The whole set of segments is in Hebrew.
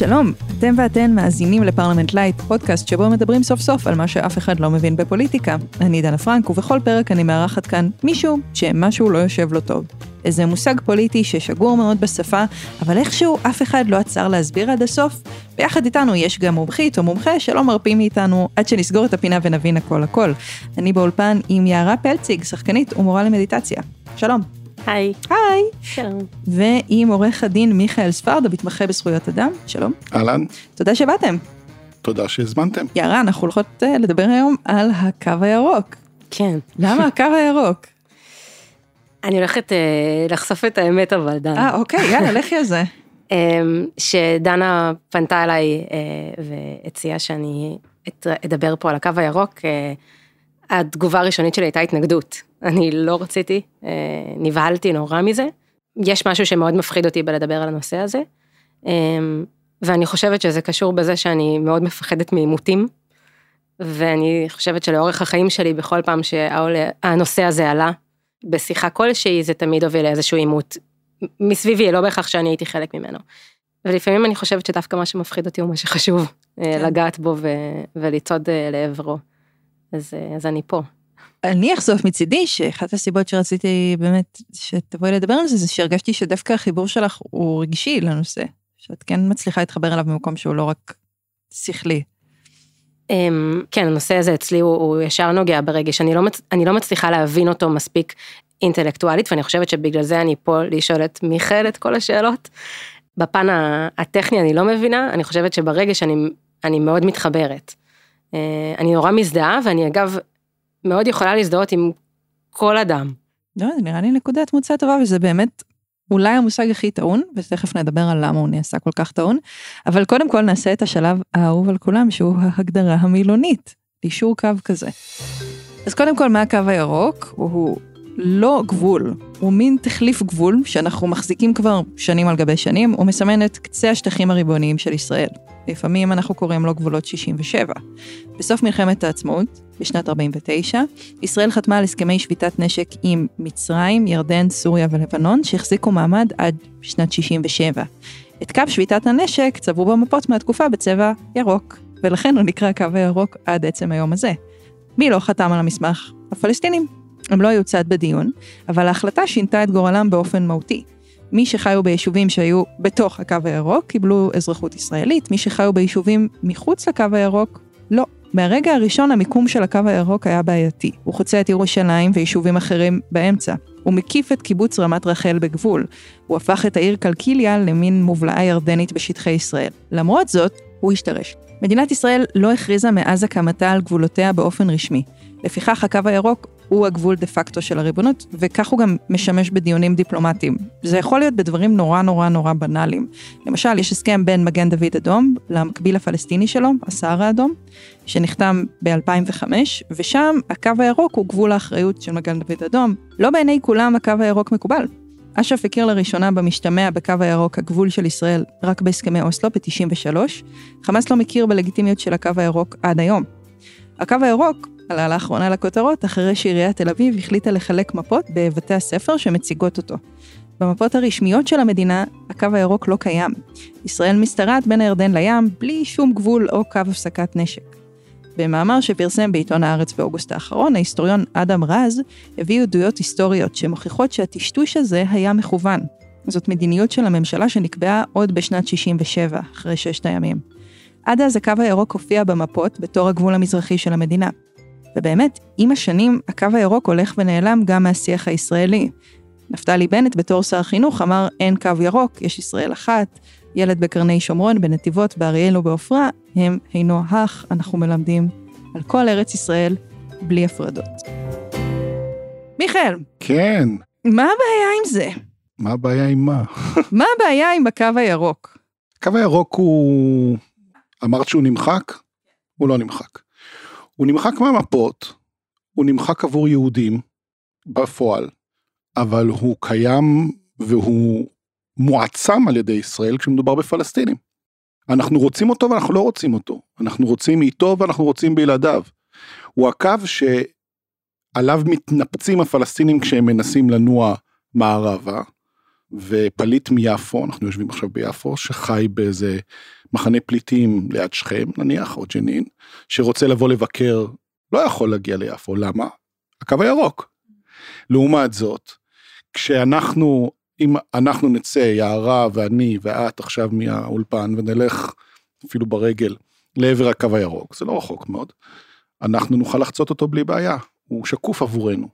שלום, אתם ואתן מאזינים לפרלמנט לייט, פודקאסט שבו מדברים סוף סוף על מה שאף אחד לא מבין בפוליטיקה. אני דנה פרנק, ובכל פרק אני מארחת כאן מישהו שמשהו לא יושב לו טוב. איזה מושג פוליטי ששגור מאוד בשפה, אבל איכשהו אף אחד לא עצר להסביר עד הסוף, ויחד איתנו יש גם מומחית או מומחה שלא מרפים מאיתנו עד שנסגור את הפינה ונבין הכל הכל. אני באולפן עם יערה פלציג, שחקנית ומורה למדיטציה. שלום. היי. היי. שלום. ועם עורך הדין מיכאל ספרד, המתמחה בזכויות אדם. שלום. אהלן, תודה שבאתם. תודה שהזמנתם. יערה, אנחנו הולכות אה, לדבר היום על הקו הירוק. כן. למה הקו הירוק? אני הולכת אה, לחשוף את האמת אבל, דנה. אה, אוקיי, יאללה, לכי על זה. אה, שדנה פנתה אליי אה, והציעה שאני אדבר פה על הקו הירוק. אה, התגובה הראשונית שלי הייתה התנגדות. אני לא רציתי, אה, נבהלתי נורא מזה. יש משהו שמאוד מפחיד אותי בלדבר על הנושא הזה. אה, ואני חושבת שזה קשור בזה שאני מאוד מפחדת מעימותים. ואני חושבת שלאורך החיים שלי, בכל פעם שהנושא הזה עלה, בשיחה כלשהי, זה תמיד הוביל לאיזשהו עימות מסביבי, לא בהכרח שאני הייתי חלק ממנו. ולפעמים אני חושבת שדווקא מה שמפחיד אותי הוא מה שחשוב, כן. כן. לגעת בו ו- ולצעוד אה, לעברו. אז, אה, אז אני פה. אני אחשוף מצידי שאחת הסיבות שרציתי באמת שתבואי לדבר על זה, זה שהרגשתי שדווקא החיבור שלך הוא רגשי לנושא. שאת כן מצליחה להתחבר אליו במקום שהוא לא רק שכלי. אמ, כן, הנושא הזה אצלי הוא, הוא ישר נוגע ברגש, אני לא, מצ- אני לא מצליחה להבין אותו מספיק אינטלקטואלית, ואני חושבת שבגלל זה אני פה לשאול את מיכאל את כל השאלות. בפן הטכני אני לא מבינה, אני חושבת שברגש אני, אני מאוד מתחברת. אה, אני נורא מזדהה, ואני אגב מאוד יכולה להזדהות עם כל אדם. לא, זה נראה לי נקודת מוצא טובה, וזה באמת אולי המושג הכי טעון, ותכף נדבר על למה הוא נעשה כל כך טעון, אבל קודם כל נעשה את השלב האהוב על כולם, שהוא ההגדרה המילונית, אישור קו כזה. אז קודם כל, מה הקו הירוק? הוא לא גבול, הוא מין תחליף גבול שאנחנו מחזיקים כבר שנים על גבי שנים, הוא מסמן את קצה השטחים הריבוניים של ישראל. לפעמים אנחנו קוראים לו גבולות 67. בסוף מלחמת העצמאות, בשנת 49, ישראל חתמה על הסכמי שביתת נשק עם מצרים, ירדן, סוריה ולבנון, שהחזיקו מעמד עד שנת 67. את קו שביתת הנשק צבעו במפות מהתקופה בצבע ירוק, ולכן הוא נקרא הקו הירוק עד עצם היום הזה. מי לא חתם על המסמך? הפלסטינים. הם לא היו צד בדיון, אבל ההחלטה שינתה את גורלם באופן מהותי. מי שחיו ביישובים שהיו בתוך הקו הירוק קיבלו אזרחות ישראלית, מי שחיו ביישובים מחוץ לקו הירוק, לא. מהרגע הראשון המיקום של הקו הירוק היה בעייתי. הוא חוצה את ירושלים ויישובים אחרים באמצע. הוא מקיף את קיבוץ רמת רחל בגבול. הוא הפך את העיר קלקיליה למין מובלעה ירדנית בשטחי ישראל. למרות זאת, הוא השתרש. מדינת ישראל לא הכריזה מאז הקמתה על גבולותיה באופן רשמי. לפיכך הקו הירוק הוא הגבול דה פקטו של הריבונות, וכך הוא גם משמש בדיונים דיפלומטיים. זה יכול להיות בדברים נורא נורא נורא בנאליים. למשל, יש הסכם בין מגן דוד אדום למקביל הפלסטיני שלו, הסהר האדום, שנחתם ב-2005, ושם הקו הירוק הוא גבול האחריות של מגן דוד אדום. לא בעיני כולם הקו הירוק מקובל. אש"ף הכיר לראשונה במשתמע בקו הירוק הגבול של ישראל רק בהסכמי אוסלו ב-93, חמאס לא מכיר בלגיטימיות של הקו הירוק עד היום. הקו הירוק עלה לאחרונה לכותרות אחרי שעיריית תל אביב החליטה לחלק מפות בבתי הספר שמציגות אותו. במפות הרשמיות של המדינה, הקו הירוק לא קיים. ישראל משתרעת בין הירדן לים בלי שום גבול או קו הפסקת נשק. במאמר שפרסם בעיתון הארץ באוגוסט האחרון, ההיסטוריון אדם רז הביא עדויות היסטוריות שמוכיחות שהטשטוש הזה היה מכוון. זאת מדיניות של הממשלה שנקבעה עוד בשנת 67, אחרי ששת הימים. עד אז הקו הירוק הופיע במפות בתור הגבול המזרחי של המדינה. ובאמת, עם השנים, הקו הירוק הולך ונעלם גם מהשיח הישראלי. נפתלי בנט בתור שר חינוך אמר אין קו ירוק, יש ישראל אחת, ילד בקרני שומרון, בנתיבות, באריאל ובעופרה, הם הינו הך, אנחנו מלמדים על כל ארץ ישראל, בלי הפרדות. מיכאל, כן, מה הבעיה עם זה? מה הבעיה עם מה? מה הבעיה עם הקו הירוק? הקו הירוק הוא... אמרת שהוא נמחק? הוא לא נמחק. הוא נמחק מהמפות, הוא נמחק עבור יהודים בפועל, אבל הוא קיים והוא מועצם על ידי ישראל כשמדובר בפלסטינים. אנחנו רוצים אותו ואנחנו לא רוצים אותו, אנחנו רוצים איתו ואנחנו רוצים בלעדיו. הוא הקו שעליו מתנפצים הפלסטינים כשהם מנסים לנוע מערבה, ופליט מיפו, אנחנו יושבים עכשיו ביפו, שחי באיזה מחנה פליטים ליד שכם נניח, או ג'נין, שרוצה לבוא לבקר, לא יכול להגיע ליפו, למה? הקו הירוק. לעומת זאת, כשאנחנו, אם אנחנו נצא, יערה ואני ואת עכשיו מהאולפן ונלך אפילו ברגל לעבר הקו הירוק, זה לא רחוק מאוד, אנחנו נוכל לחצות אותו בלי בעיה, הוא שקוף עבורנו.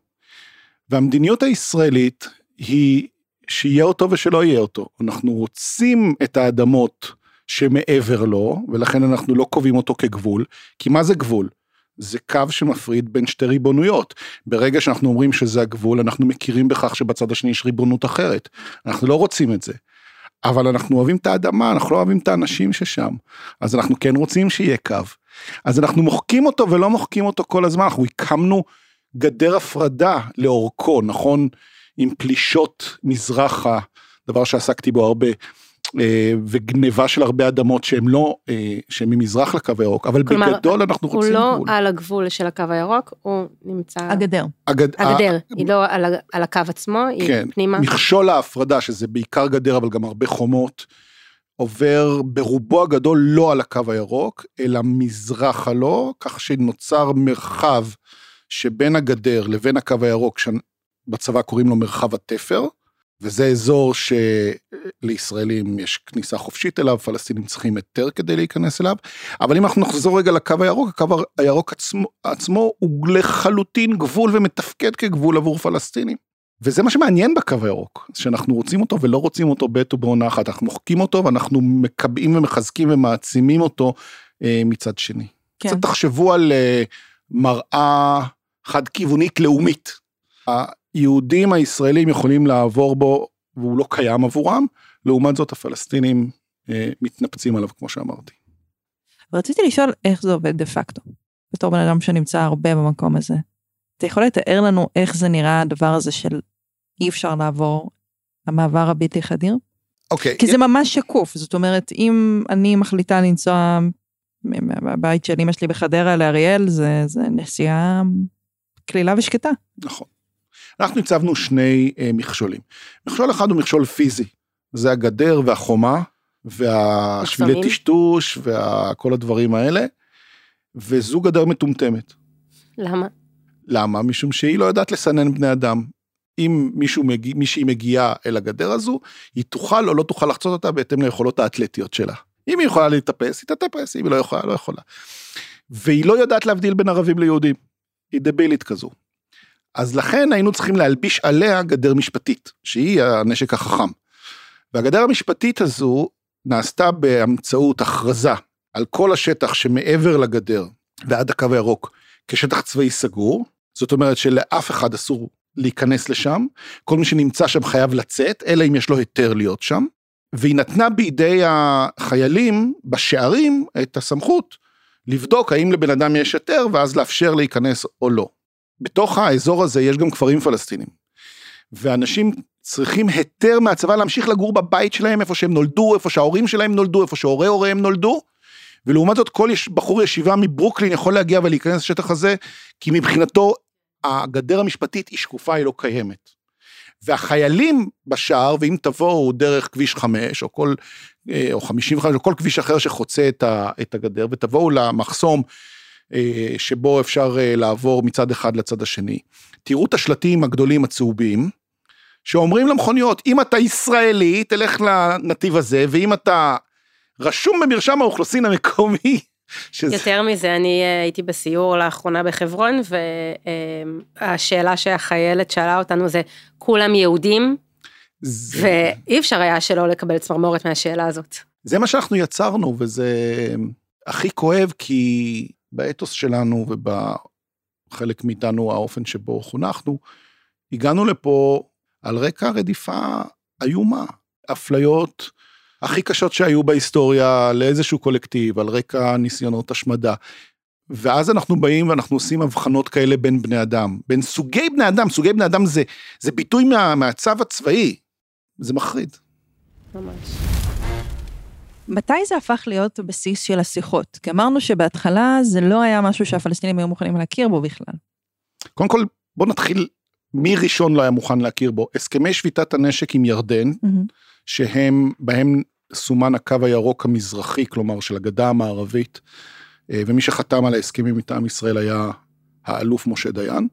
והמדיניות הישראלית היא שיהיה אותו ושלא יהיה אותו. אנחנו רוצים את האדמות שמעבר לו, ולכן אנחנו לא קובעים אותו כגבול, כי מה זה גבול? זה קו שמפריד בין שתי ריבונויות. ברגע שאנחנו אומרים שזה הגבול, אנחנו מכירים בכך שבצד השני יש ריבונות אחרת. אנחנו לא רוצים את זה. אבל אנחנו אוהבים את האדמה, אנחנו לא אוהבים את האנשים ששם. אז אנחנו כן רוצים שיהיה קו. אז אנחנו מוחקים אותו ולא מוחקים אותו כל הזמן, אנחנו הקמנו גדר הפרדה לאורכו, נכון? עם פלישות מזרחה, דבר שעסקתי בו הרבה, וגניבה של הרבה אדמות שהם לא, אה, שהם ממזרח לקו הירוק, אבל כלומר, בגדול אנחנו רוצים גבול. הוא לא גבול. על הגבול של הקו הירוק, הוא נמצא... הגדר. הגד... הגדר, ה... היא לא על, על הקו עצמו, היא כן, פנימה. מכשול ההפרדה, שזה בעיקר גדר, אבל גם הרבה חומות, עובר ברובו הגדול לא על הקו הירוק, אלא מזרחה לו, כך שנוצר מרחב שבין הגדר לבין הקו הירוק, שבצבא קוראים לו מרחב התפר, וזה אזור שלישראלים יש כניסה חופשית אליו, פלסטינים צריכים היתר כדי להיכנס אליו, אבל אם אנחנו נחזור רגע לקו הירוק, הקו הירוק עצמו, עצמו הוא לחלוטין גבול ומתפקד כגבול עבור פלסטינים. וזה מה שמעניין בקו הירוק, שאנחנו רוצים אותו ולא רוצים אותו בעת ובעונה אחת, אנחנו מוחקים אותו ואנחנו מקבעים ומחזקים ומעצימים אותו אה, מצד שני. כן. קצת תחשבו על אה, מראה חד כיוונית לאומית. היהודים הישראלים יכולים לעבור בו והוא לא קיים עבורם, לעומת זאת הפלסטינים אה, מתנפצים עליו כמו שאמרתי. רציתי לשאול איך זה עובד דה פקטו, בתור בן אדם שנמצא הרבה במקום הזה. אתה יכול לתאר לנו איך זה נראה הדבר הזה של אי אפשר לעבור המעבר הבלתי חדיר? אוקיי. Okay. כי זה ממש שקוף, זאת אומרת, אם אני מחליטה לנסוע מהבית של אמא שלי בחדרה לאריאל, זה, זה נסיעה קלילה ושקטה. נכון. אנחנו הצבנו שני אה, מכשולים. מכשול אחד הוא מכשול פיזי, זה הגדר והחומה, והשבילי טשטוש וכל הדברים האלה, וזו גדר מטומטמת. למה? למה? משום שהיא לא יודעת לסנן בני אדם. אם מישהו מגיע, מישהי מגיעה אל הגדר הזו, היא תוכל או לא תוכל לחצות אותה בהתאם ליכולות האתלטיות שלה. אם היא יכולה להתאפס, היא תטפס, אם היא לא יכולה, לא יכולה. והיא לא יודעת להבדיל בין ערבים ליהודים. היא דבילית כזו. אז לכן היינו צריכים להלביש עליה גדר משפטית, שהיא הנשק החכם. והגדר המשפטית הזו נעשתה באמצעות הכרזה על כל השטח שמעבר לגדר ועד הקו הירוק כשטח צבאי סגור, זאת אומרת שלאף אחד אסור להיכנס לשם, כל מי שנמצא שם חייב לצאת, אלא אם יש לו היתר להיות שם, והיא נתנה בידי החיילים בשערים את הסמכות לבדוק האם לבן אדם יש היתר ואז לאפשר להיכנס או לא. בתוך האזור הזה יש גם כפרים פלסטינים. ואנשים צריכים היתר מהצבא להמשיך לגור בבית שלהם איפה שהם נולדו, איפה שההורים שלהם נולדו, איפה שהורי הוריהם נולדו. ולעומת זאת כל יש, בחור ישיבה מברוקלין יכול להגיע ולהיכנס לשטח הזה, כי מבחינתו הגדר המשפטית היא שקופה, היא לא קיימת. והחיילים בשער, ואם תבואו דרך כביש 5 או כל, אה, או 55 או כל כביש אחר שחוצה את הגדר, ותבואו למחסום שבו אפשר אה, לעבור מצד אחד לצד השני. תראו את השלטים הגדולים הצהובים, שאומרים למכוניות, אם אתה ישראלי, תלך לנתיב הזה, ואם אתה רשום במרשם האוכלוסין המקומי, שזה... יותר מזה, אני אה, הייתי בסיור לאחרונה בחברון, והשאלה שהחיילת שאלה אותנו זה, כולם יהודים? זה... ואי אפשר היה שלא לקבל צמרמורת מהשאלה הזאת. זה מה שאנחנו יצרנו, וזה הכי כואב, כי באתוס שלנו ובחלק מאיתנו האופן שבו חונכנו, הגענו לפה על רקע רדיפה איומה, אפליות הכי קשות שהיו בהיסטוריה לאיזשהו קולקטיב, על רקע ניסיונות השמדה. ואז אנחנו באים ואנחנו עושים הבחנות כאלה בין בני אדם, בין סוגי בני אדם, סוגי בני אדם זה, זה ביטוי מה, מהצו הצבאי, זה מחריד. ממש. מתי זה הפך להיות הבסיס של השיחות? כי אמרנו שבהתחלה זה לא היה משהו שהפלסטינים היו מוכנים להכיר בו בכלל. קודם כל, בוא נתחיל מי ראשון לא היה מוכן להכיר בו? הסכמי שביתת הנשק עם ירדן, מהמם. שהם, בהם סומן הקו הירוק המזרחי, כלומר של הגדה המערבית, אה, ומי שחתם על ההסכמים מטעם ישראל היה האלוף משה דיין,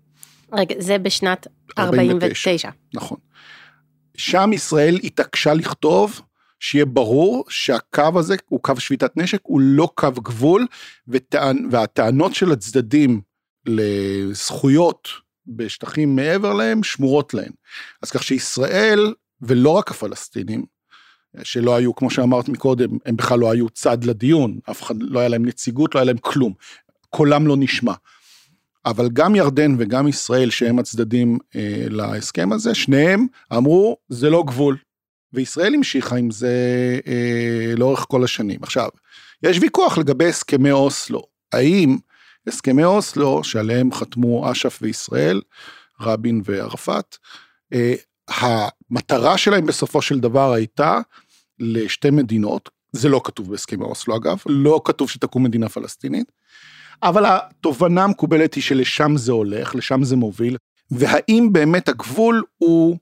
רגע, זה בשנת 49. 49. נכון. שם ישראל התעקשה לכתוב שיהיה ברור שהקו הזה הוא קו שביתת נשק, הוא לא קו גבול, וטען, והטענות של הצדדים לזכויות בשטחים מעבר להם שמורות להם. אז כך שישראל, ולא רק הפלסטינים, שלא היו, כמו שאמרת מקודם, הם בכלל לא היו צד לדיון, אף אחד לא היה להם נציגות, לא היה להם כלום, קולם לא נשמע. אבל גם ירדן וגם ישראל, שהם הצדדים אה, להסכם הזה, שניהם אמרו, זה לא גבול. וישראל המשיכה עם זה אה, לאורך כל השנים. עכשיו, יש ויכוח לגבי הסכמי אוסלו. האם הסכמי אוסלו, שעליהם חתמו אש"ף וישראל, רבין וערפאת, אה, המטרה שלהם בסופו של דבר הייתה לשתי מדינות, זה לא כתוב בהסכמי אוסלו אגב, לא כתוב שתקום מדינה פלסטינית, אבל התובנה המקובלת היא שלשם זה הולך, לשם זה מוביל, והאם באמת הגבול הוא,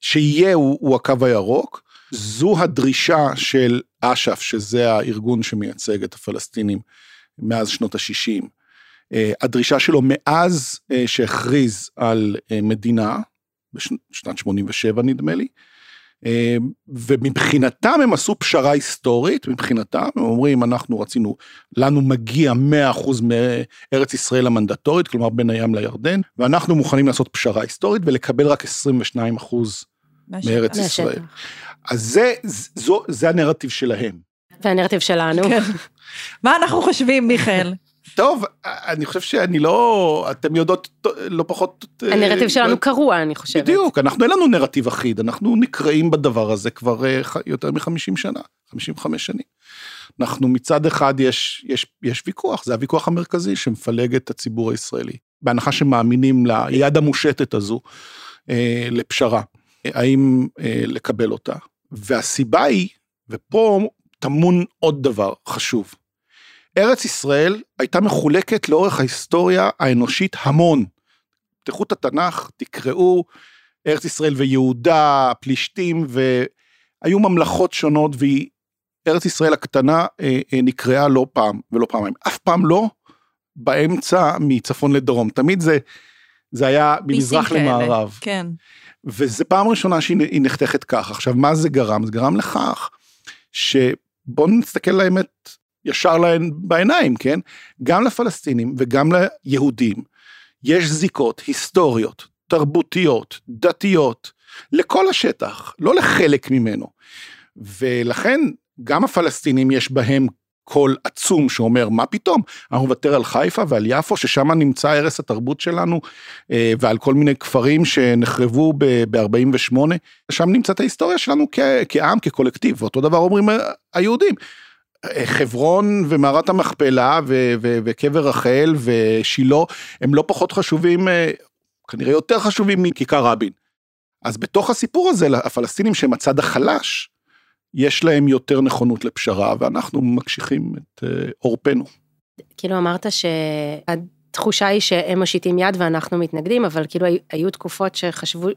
שיהיה הוא, הוא הקו הירוק, זו הדרישה של אש"ף, שזה הארגון שמייצג את הפלסטינים מאז שנות ה-60. הדרישה שלו מאז אה, שהכריז על אה, מדינה, בשנת 87 נדמה לי, אה, ומבחינתם הם עשו פשרה היסטורית, מבחינתם הם אומרים אנחנו רצינו, לנו מגיע 100% מארץ ישראל המנדטורית, כלומר בין הים לירדן, ואנחנו מוכנים לעשות פשרה היסטורית ולקבל רק 22% מארץ. ישראל. אז זה, זו, זה הנרטיב שלהם. והנרטיב שלנו. כן. מה אנחנו חושבים, מיכאל? טוב, אני חושב שאני לא, אתם יודעות לא פחות... הנרטיב אה, שלנו קרוע, אני חושבת. בדיוק, אנחנו אין לנו נרטיב אחיד, אנחנו נקראים בדבר הזה כבר אה, יותר מ-50 שנה, 55 שנים. אנחנו מצד אחד יש, יש, יש ויכוח, זה הוויכוח המרכזי שמפלג את הציבור הישראלי. בהנחה שמאמינים ליד המושטת הזו אה, לפשרה, האם אה, לקבל אותה. והסיבה היא, ופה טמון עוד דבר חשוב, ארץ ישראל הייתה מחולקת לאורך ההיסטוריה האנושית המון. תפתחו את התנ"ך, תקראו ארץ ישראל ויהודה, פלישתים, והיו ממלכות שונות, וארץ ישראל הקטנה אה, אה, נקראה לא פעם ולא פעמיים. אף פעם לא באמצע מצפון לדרום, תמיד זה, זה היה ממזרח כאלה. למערב. כן. וזה פעם ראשונה שהיא נחתכת כך. עכשיו, מה זה גרם? זה גרם לכך שבואו נסתכל לאמת ישר להן בעיניים, כן? גם לפלסטינים וגם ליהודים יש זיקות היסטוריות, תרבותיות, דתיות, לכל השטח, לא לחלק ממנו. ולכן גם הפלסטינים יש בהם קול עצום שאומר מה פתאום אנחנו נוותר על חיפה ועל יפו ששם נמצא ערש התרבות שלנו אה, ועל כל מיני כפרים שנחרבו ב-48 שם נמצאת ההיסטוריה שלנו כ- כעם כקולקטיב ואותו דבר אומרים ה- היהודים. אה, חברון ומערת המכפלה ו- ו- וקבר רחל ושילה הם לא פחות חשובים אה, כנראה יותר חשובים מכיכר רבין. אז בתוך הסיפור הזה הפלסטינים שהם הצד החלש יש להם יותר נכונות לפשרה ואנחנו מקשיחים את אה, עורפנו. כאילו אמרת שהתחושה היא שהם מושיטים יד ואנחנו מתנגדים, אבל כאילו היו- תקופות שחשבו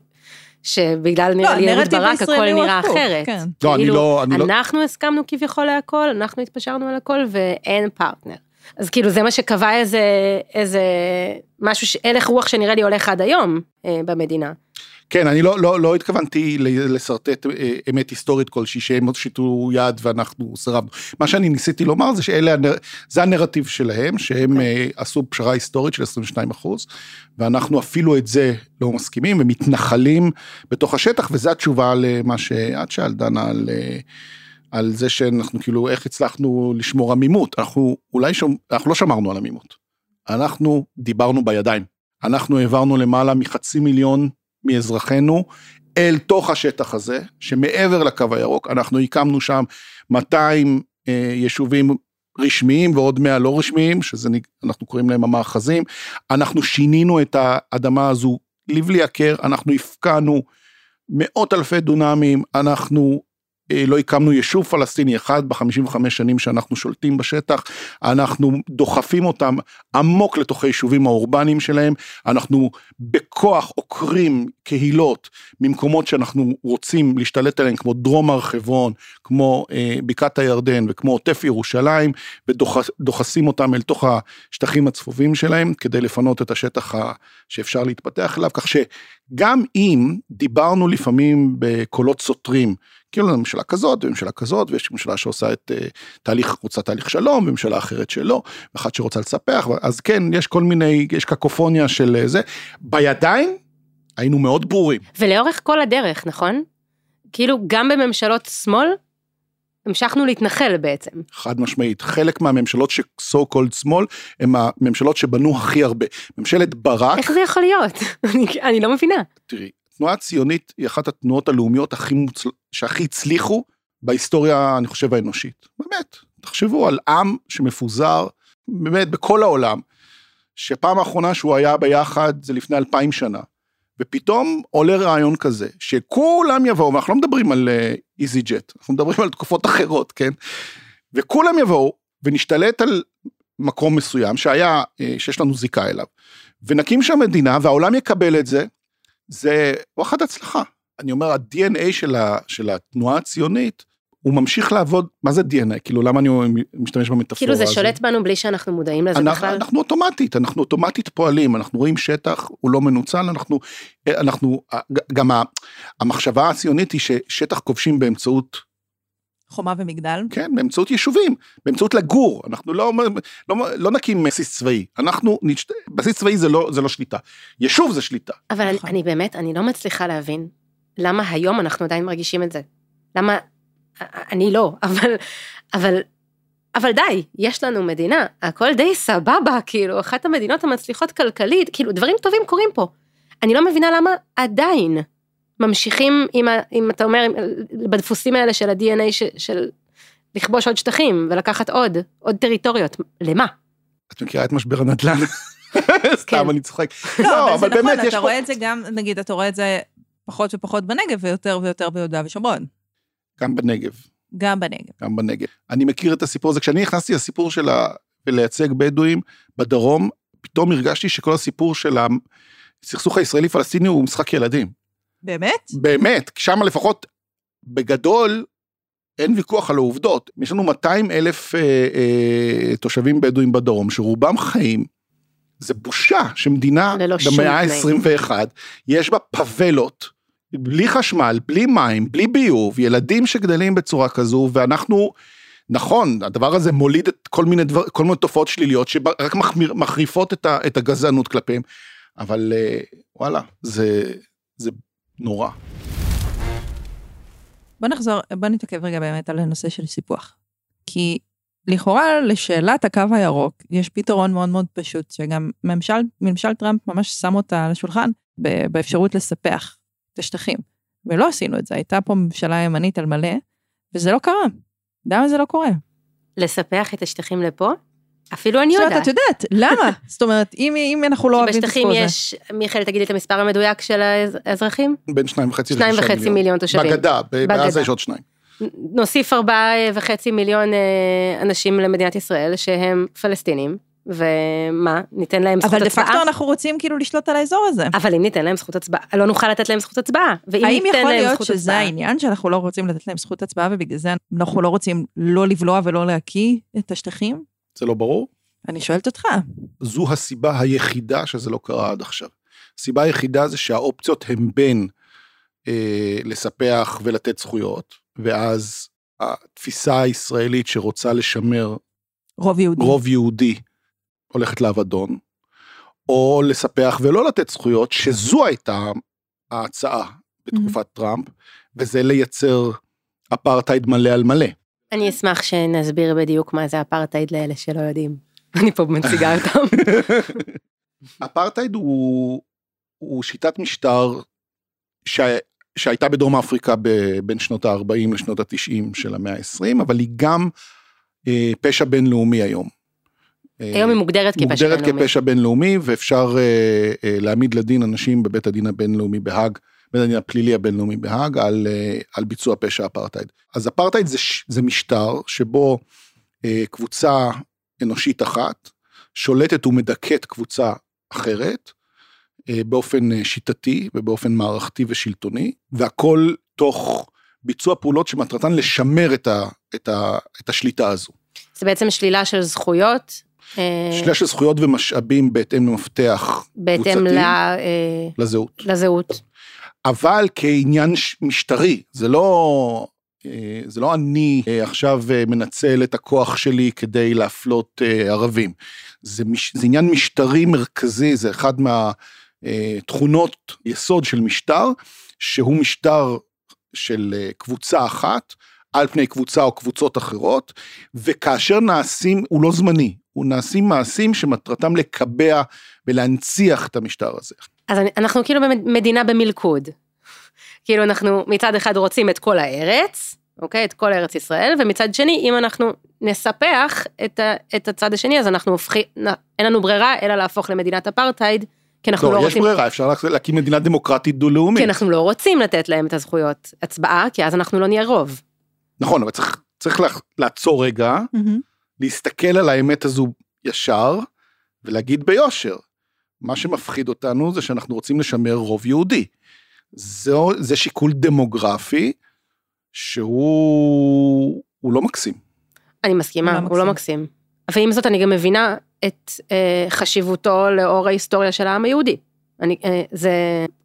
שבגלל נראה לי אהוד ברק הכל נראה אחרת. כן. לא, אני כאילו, לא, אני לא, אנחנו הסכמנו כביכול להכל, אנחנו התפשרנו על הכל ואין פרטנר. אז כאילו זה מה שקבע איזה, איזה משהו, הלך רוח שנראה לי הולך עד היום אה, במדינה. כן, אני לא, לא, לא התכוונתי לשרטט אה, אמת היסטורית כלשהי שהם הושיטו יד ואנחנו סירבנו. מה שאני ניסיתי לומר זה שאלה, זה הנרטיב שלהם, שהם אה, עשו פשרה היסטורית של 22 אחוז, ואנחנו אפילו את זה לא מסכימים ומתנחלים בתוך השטח, וזו התשובה למה שאת שאלת, דנה, על, אה, על זה שאנחנו כאילו, איך הצלחנו לשמור עמימות. אנחנו אולי, שומ, אנחנו לא שמרנו על עמימות. אנחנו דיברנו בידיים. אנחנו העברנו למעלה מחצי מיליון מאזרחינו אל תוך השטח הזה, שמעבר לקו הירוק, אנחנו הקמנו שם 200 אה, יישובים רשמיים ועוד 100 לא רשמיים, שזה נ- אנחנו קוראים להם המאחזים. אנחנו שינינו את האדמה הזו לבלי הכר, אנחנו הפקענו מאות אלפי דונמים, אנחנו לא הקמנו יישוב פלסטיני אחד ב-55 שנים שאנחנו שולטים בשטח, אנחנו דוחפים אותם עמוק לתוך היישובים האורבניים שלהם, אנחנו בכוח עוקרים קהילות ממקומות שאנחנו רוצים להשתלט עליהם, כמו דרום הר חברון, כמו אה, בקעת הירדן וכמו עוטף ירושלים, ודוחסים אותם אל תוך השטחים הצפובים שלהם, כדי לפנות את השטח שאפשר להתפתח אליו, כך שגם אם דיברנו לפעמים בקולות סותרים, כאילו ממשלה כזאת וממשלה כזאת ויש ממשלה שעושה את uh, תהליך רוצה תהליך שלום וממשלה אחרת שלא ואחת שרוצה לספח אז כן יש כל מיני יש קקופוניה של אה, זה בידיים היינו מאוד ברורים. ולאורך כל הדרך נכון? כאילו גם בממשלות שמאל המשכנו להתנחל בעצם. חד משמעית, חלק מהממשלות ש-so called שמאל הם הממשלות שבנו הכי הרבה. ממשלת ברק... איך זה יכול להיות? אני, אני לא מבינה. תראי, התנועה הציונית היא אחת התנועות הלאומיות הכי מוצל... שהכי הצליחו בהיסטוריה, אני חושב, האנושית. באמת, תחשבו על עם שמפוזר, באמת, בכל העולם, שפעם האחרונה שהוא היה ביחד זה לפני אלפיים שנה. ופתאום עולה רעיון כזה, שכולם יבואו, ואנחנו לא מדברים על איזי uh, ג'ט, אנחנו מדברים על תקופות אחרות, כן? וכולם יבואו ונשתלט על מקום מסוים שהיה, uh, שיש לנו זיקה אליו, ונקים שם מדינה והעולם יקבל את זה, זה וואחד הצלחה. אני אומר, ה-DNA של, ה, של התנועה הציונית, הוא ממשיך לעבוד, מה זה DNA? כאילו, למה אני משתמש במטאפורה כאילו זה שולט בנו בלי שאנחנו מודעים לזה אנחנו, בכלל? אנחנו אוטומטית, אנחנו אוטומטית פועלים, אנחנו רואים שטח, הוא לא מנוצל, אנחנו, אנחנו, גם המחשבה הציונית היא ששטח כובשים באמצעות חומה ומגדל? כן, באמצעות יישובים, באמצעות לגור, אנחנו לא, לא, לא נקים בסיס צבאי, אנחנו, בסיס צבאי זה לא, זה לא שליטה, יישוב זה שליטה. אבל אני, נכון. אני באמת, אני לא מצליחה להבין למה היום אנחנו עדיין מרגישים את זה. למה, אני לא, אבל, אבל, אבל די, יש לנו מדינה, הכל די סבבה, כאילו, אחת המדינות המצליחות כלכלית, כאילו, דברים טובים קורים פה. אני לא מבינה למה עדיין ממשיכים עם, ה, עם אתה אומר, בדפוסים האלה של ה-DNA ש, של לכבוש עוד שטחים ולקחת עוד, עוד טריטוריות, למה? את מכירה את משבר הנדל"ן? סתם כן. אני צוחק. לא, אבל זה נכון, אתה רואה את זה גם, נגיד, אתה רואה את זה פחות ופחות בנגב ויותר ויותר ביהודה ושומרון. גם בנגב. גם בנגב. גם בנגב. אני מכיר את הסיפור הזה, כשאני נכנסתי לסיפור של ה... לייצג בדואים בדרום, פתאום הרגשתי שכל הסיפור של הסכסוך הישראלי-פלסטיני הוא משחק ילדים. באמת? באמת, שם לפחות בגדול אין ויכוח על העובדות. יש לנו 200 אלף אה, אה, תושבים בדואים בדרום, שרובם חיים. זה בושה שמדינה במאה ה-21, יש בה פבלות, בלי חשמל, בלי מים, בלי ביוב, ילדים שגדלים בצורה כזו, ואנחנו, נכון, הדבר הזה מוליד את כל מיני, דבר, כל מיני תופעות שליליות שרק מחמיר, מחריפות את, ה, את הגזענות כלפיהם, אבל אה, וואלה, זה, זה נורא. בוא נחזור, בוא נתעכב רגע באמת על הנושא של סיפוח. כי לכאורה לשאלת הקו הירוק יש פתרון מאוד מאוד פשוט, שגם ממשל, ממשל טראמפ ממש שם אותה על השולחן באפשרות לספח את השטחים. ולא עשינו את זה, הייתה פה ממשלה ימנית על מלא, וזה לא קרה. למה זה לא קורה? לספח את השטחים לפה? אפילו אני יודעת. זאת אומרת, את יודעת, למה? זאת אומרת, אם, אם אנחנו לא אוהבים את הסיפור הזה. בשטחים יש, מיכאל, תגידי את המספר המדויק של האזרחים? בין שניים וחצי שניים וחצי מיליון תושבים. בגדה, בעזה יש עוד שניים. נוסיף ארבעה וחצי מיליון אה, אנשים למדינת ישראל שהם פלסטינים, ומה, ניתן להם זכות הצבעה? אבל דה פקטו אנחנו רוצים כאילו לשלוט על האזור הזה. אבל אם ניתן להם זכות הצבעה, לא נוכל לתת להם זכות הצבעה. ואם האם יכול להיות שזה הצבעה... העניין שאנחנו לא רוצים לתת להם זכות הצבעה ובגלל זה אנחנו לא רוצים לא לבלוע ולא להקיא את השטחים? זה לא ברור? אני שואלת אותך. זו הסיבה היחידה שזה לא קרה עד עכשיו. הסיבה היחידה זה שהאופציות הן בין אה, לספח ולתת זכויות, ואז התפיסה הישראלית שרוצה לשמר רוב יהודי, רוב יהודי הולכת לאבדון, או לספח ולא לתת זכויות, שזו הייתה ההצעה בתקופת mm-hmm. טראמפ, וזה לייצר אפרטהייד מלא על מלא. אני אשמח שנסביר בדיוק מה זה אפרטהייד לאלה שלא יודעים. אני פה מציגה אותם. אפרטהייד הוא, הוא שיטת משטר ש... שהייתה בדרום אפריקה ב... בין שנות ה-40 לשנות ה-90 של המאה ה-20, אבל היא גם אה, פשע בינלאומי היום. היום היא מוגדרת כפשע בינלאומי. מוגדרת כפשע בינלאומי ואפשר אה, אה, להעמיד לדין אנשים בבית הדין הבינלאומי בהאג בית הדין הפלילי הבינלאומי בהאג על, אה, על ביצוע פשע אפרטהייד. אז אפרטהייד זה, זה משטר שבו אה, קבוצה אנושית אחת שולטת ומדכאת קבוצה אחרת באופן אה, שיטתי ובאופן מערכתי ושלטוני, והכל תוך ביצוע פעולות שמטרתן לשמר את, ה, את, ה, את השליטה הזו. זה בעצם שלילה של זכויות. אה, שלילה של זכויות ומשאבים בהתאם למפתח בהתאם קבוצתי ל, אה, לזהות. לזהות. אבל כעניין משטרי, זה לא, אה, זה לא אני אה, עכשיו אה, מנצל את הכוח שלי כדי להפלות אה, ערבים. זה, מש, זה עניין משטרי מרכזי, זה אחד מהתכונות יסוד של משטר, שהוא משטר של אה, קבוצה אחת על פני קבוצה או קבוצות אחרות, וכאשר נעשים, הוא לא זמני, הוא נעשים מעשים שמטרתם לקבע ולהנציח את המשטר הזה. אז אנחנו כאילו במדינה במלכוד. כאילו אנחנו מצד אחד רוצים את כל הארץ, אוקיי? את כל ארץ ישראל, ומצד שני, אם אנחנו נספח את, ה, את הצד השני, אז אנחנו הופכים, אין לנו ברירה אלא להפוך למדינת אפרטהייד, כי אנחנו לא, לא, יש רוצים... ברירה, אפשר לה- להקים מדינה דמוקרטית דו-לאומית. כי אנחנו לא רוצים לתת להם את הזכויות הצבעה, כי אז אנחנו לא נהיה רוב. נכון, אבל צריך, צריך לה- לעצור רגע, מהמם. להסתכל על האמת הזו ישר, ולהגיד ביושר, מה שמפחיד אותנו זה שאנחנו רוצים לשמר רוב יהודי. זו, זה שיקול דמוגרפי, שהוא הוא לא מקסים. אני מסכימה, הוא הוא לא לא מקסים. ועם זאת אני גם מבינה את אה, חשיבותו לאור ההיסטוריה של העם היהודי. אני, אה, זה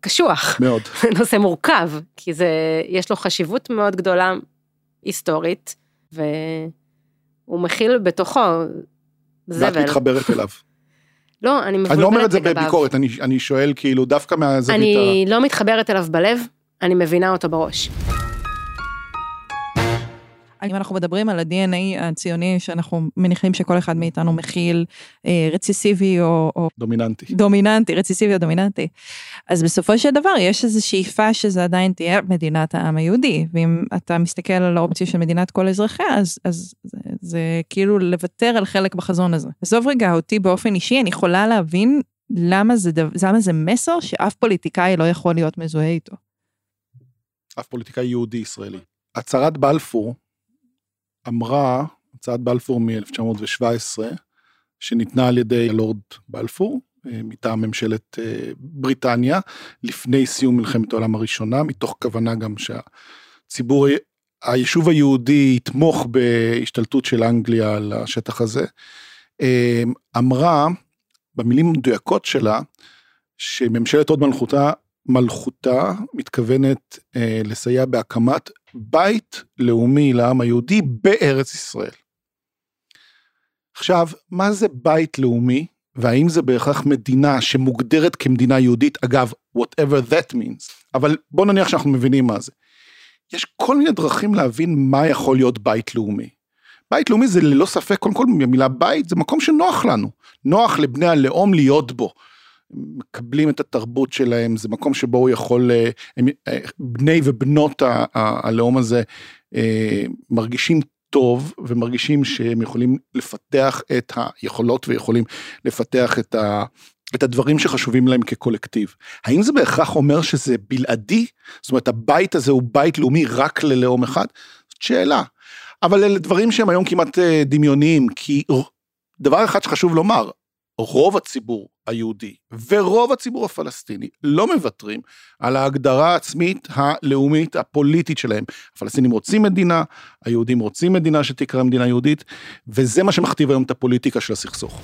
קשוח, מאוד. נושא מורכב, כי זה, יש לו חשיבות מאוד גדולה היסטורית, והוא מכיל בתוכו ואת זבל. מתחברת אליו. לא, אני מבולבלת אני לא אומר את זה לגביו. בביקורת, אני, אני שואל כאילו דווקא מהזווית ה... אני לא מתחברת אליו בלב, אני מבינה אותו בראש. אם אנחנו מדברים על ה-DNA הציוני, שאנחנו מניחים שכל אחד מאיתנו מכיל אה, רציסיבי או, או דומיננטי. דומיננטי, רציסיבי או דומיננטי. אז בסופו של דבר יש איזו שאיפה שזה עדיין תהיה מדינת העם היהודי, ואם אתה מסתכל על האופציה של מדינת כל אזרחיה, אז, אז זה, זה כאילו לוותר על חלק בחזון הזה. עזוב רגע אותי באופן אישי, אני יכולה להבין למה זה, למה זה מסר שאף פוליטיקאי לא יכול להיות מזוהה איתו. אף פוליטיקאי יהודי ישראלי. הצהרת בלפור אמרה, הצהרת בלפור מ-1917, שניתנה על ידי הלורד בלפור, אה, מטעם ממשלת אה, בריטניה, לפני סיום מלחמת העולם הראשונה, מתוך כוונה גם שהציבור, היישוב היהודי יתמוך בהשתלטות של אנגליה על השטח הזה, אה, אמרה, במילים מדויקות שלה, שממשלת הוד מלכותה מלכותה מתכוונת אה, לסייע בהקמת בית לאומי לעם היהודי בארץ ישראל. עכשיו, מה זה בית לאומי, והאם זה בהכרח מדינה שמוגדרת כמדינה יהודית, אגב, whatever that means, אבל בוא נניח שאנחנו מבינים מה זה. יש כל מיני דרכים להבין מה יכול להיות בית לאומי. בית לאומי זה ללא ספק, קודם כל המילה בית זה מקום שנוח לנו, נוח לבני הלאום להיות בו. מקבלים את התרבות שלהם, זה מקום שבו הוא יכול, אה, הם, אה, בני ובנות הלאום הזה אה, מרגישים טוב ומרגישים שהם יכולים לפתח את היכולות ויכולים לפתח את, ה, את הדברים שחשובים להם כקולקטיב. האם זה בהכרח אומר שזה בלעדי? זאת אומרת הבית הזה הוא בית לאומי רק ללאום אחד? זאת שאלה. אבל אלה דברים שהם היום כמעט דמיוניים, כי דבר אחד שחשוב לומר, רוב הציבור היהודי ורוב הציבור הפלסטיני לא מוותרים על ההגדרה העצמית הלאומית הפוליטית שלהם. הפלסטינים רוצים מדינה, היהודים רוצים מדינה שתקרא מדינה יהודית, וזה מה שמכתיב היום את הפוליטיקה של הסכסוך.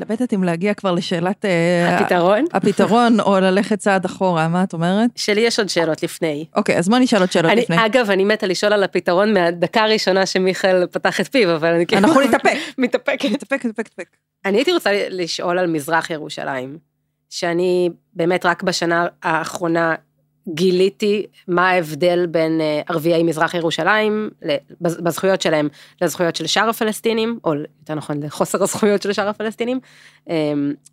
מתלבטת אם להגיע כבר לשאלת אה, הפתרון? הפתרון או ללכת צעד אחורה, מה את אומרת? שלי יש עוד שאלות לפני. אוקיי, אז בוא נשאל עוד שאלות אני, לפני. אגב, אני מתה לשאול על הפתרון מהדקה הראשונה שמיכאל פתח את פיו, אבל אני כאילו... אנחנו נתאפק. מתאפקת. תתאפק, תתאפק, תתאפק. אני הייתי רוצה לשאול על מזרח ירושלים, שאני באמת רק בשנה האחרונה גיליתי מה ההבדל בין אה, ערביי מזרח ירושלים, בזכויות שלהם, לזכויות של שאר הפלסטינים, או יותר נכון לחוסר הזכויות של שאר הפלסטינים. אמ,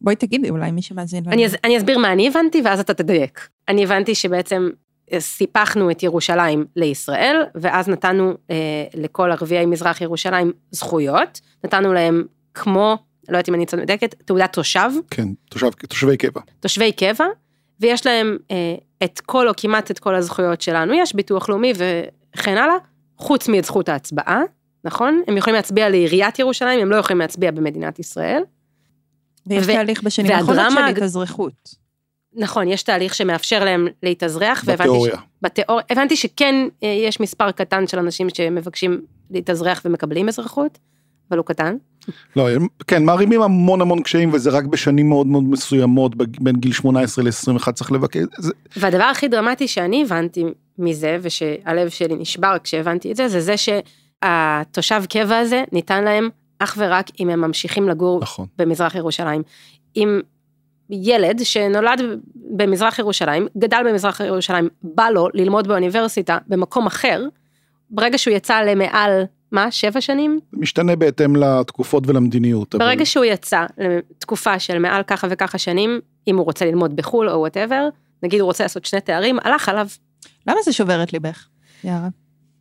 בואי תגידי, אולי מי שמאזין לנו. אני, אס- אני אסביר מה אני הבנתי ואז אתה תדייק. אני הבנתי שבעצם אה, סיפחנו את ירושלים לישראל, ואז נתנו אה, לכל ערביי מזרח ירושלים זכויות, נתנו להם כמו, לא יודעת אם אני מדייקת, תעודת תושב, כן, תושב, תושבי קבע. תושבי קבע, ויש להם אה, את כל או כמעט את כל הזכויות שלנו, יש ביטוח לאומי וכן הלאה, חוץ מאת זכות ההצבעה, נכון? הם יכולים להצביע לעיריית ירושלים, הם לא יכולים להצביע במדינת ישראל. ויש ו- תהליך בשנים האחרונות של התאזרחות. נכון, יש תהליך שמאפשר להם להתאזרח, והבנתי בתיאוריה. ש- בתיאוריה, הבנתי שכן אה, יש מספר קטן של אנשים שמבקשים להתאזרח ומקבלים אזרחות, אבל הוא קטן. לא, כן, מערימים המון המון קשיים וזה רק בשנים מאוד מאוד מסוימות, בין גיל 18 ל-21 צריך לבקש, זה, והדבר הכי דרמטי שאני הבנתי מזה, ושהלב שלי נשבר כשהבנתי את זה, זה זה שהתושב קבע הזה ניתן להם אך ורק אם הם ממשיכים לגור נכון. במזרח ירושלים. אם ילד שנולד במזרח ירושלים, גדל במזרח ירושלים, בא לו ללמוד באוניברסיטה במקום אחר, ברגע שהוא יצא למעל, מה, שבע שנים? משתנה בהתאם לתקופות ולמדיניות. אבל- ברגע שהוא יצא לתקופה של מעל ככה וככה שנים, אם הוא רוצה ללמוד בחו"ל או whatever, נגיד הוא רוצה לעשות שני תארים, הלך עליו. למה זה שובר את ליבך, יערה?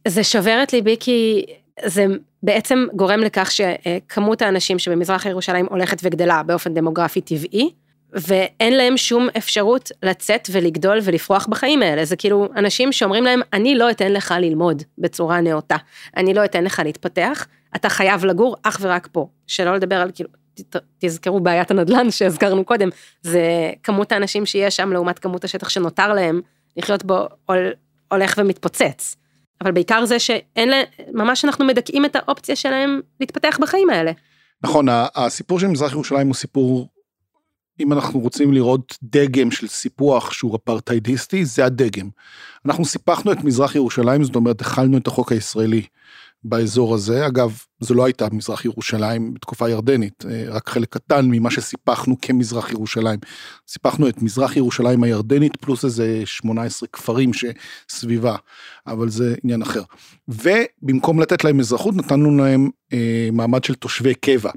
זה שובר את ליבי כי זה בעצם גורם לכך שכמות האנשים שבמזרח ירושלים הולכת וגדלה באופן דמוגרפי טבעי, ואין להם שום אפשרות לצאת ולגדול ולפרוח בחיים האלה. זה כאילו אנשים שאומרים להם, אני לא אתן לך ללמוד בצורה נאותה, אני לא אתן לך להתפתח, אתה חייב לגור אך ורק פה. שלא לדבר על כאילו, תזכרו בעיית הנדל"ן שהזכרנו קודם, זה כמות האנשים שיש שם לעומת כמות השטח שנותר להם לחיות בו הול- הולך ומתפוצץ. אבל בעיקר זה שאין להם, ממש אנחנו מדכאים את האופציה שלהם להתפתח בחיים האלה. נכון, הסיפור של מזרח ירושלים הוא סיפור, אם אנחנו רוצים לראות דגם של סיפוח שהוא אפרטהיידיסטי, זה הדגם. אנחנו סיפחנו את מזרח ירושלים, זאת אומרת, החלנו את החוק הישראלי באזור הזה. אגב, זו לא הייתה מזרח ירושלים בתקופה ירדנית, אה, רק חלק קטן ממה שסיפחנו כמזרח ירושלים. סיפחנו את מזרח ירושלים הירדנית, פלוס איזה 18 כפרים שסביבה, אבל זה עניין אחר. ובמקום לתת להם אזרחות, נתנו להם אה, מעמד של תושבי קבע.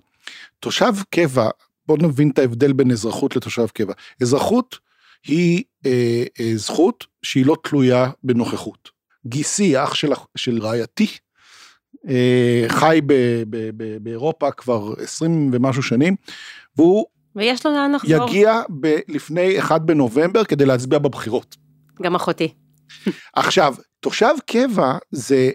תושב קבע, בואו נבין את ההבדל בין אזרחות לתושב קבע. אזרחות היא אה, אה, זכות שהיא לא תלויה בנוכחות. גיסי, אח של, של רעייתי, אה, חי ב, ב, ב, באירופה כבר 20 ומשהו שנים, והוא ויש לו לאן לחזור. יגיע ב, לפני 1 בנובמבר כדי להצביע בבחירות. גם אחותי. עכשיו, תושב קבע זה,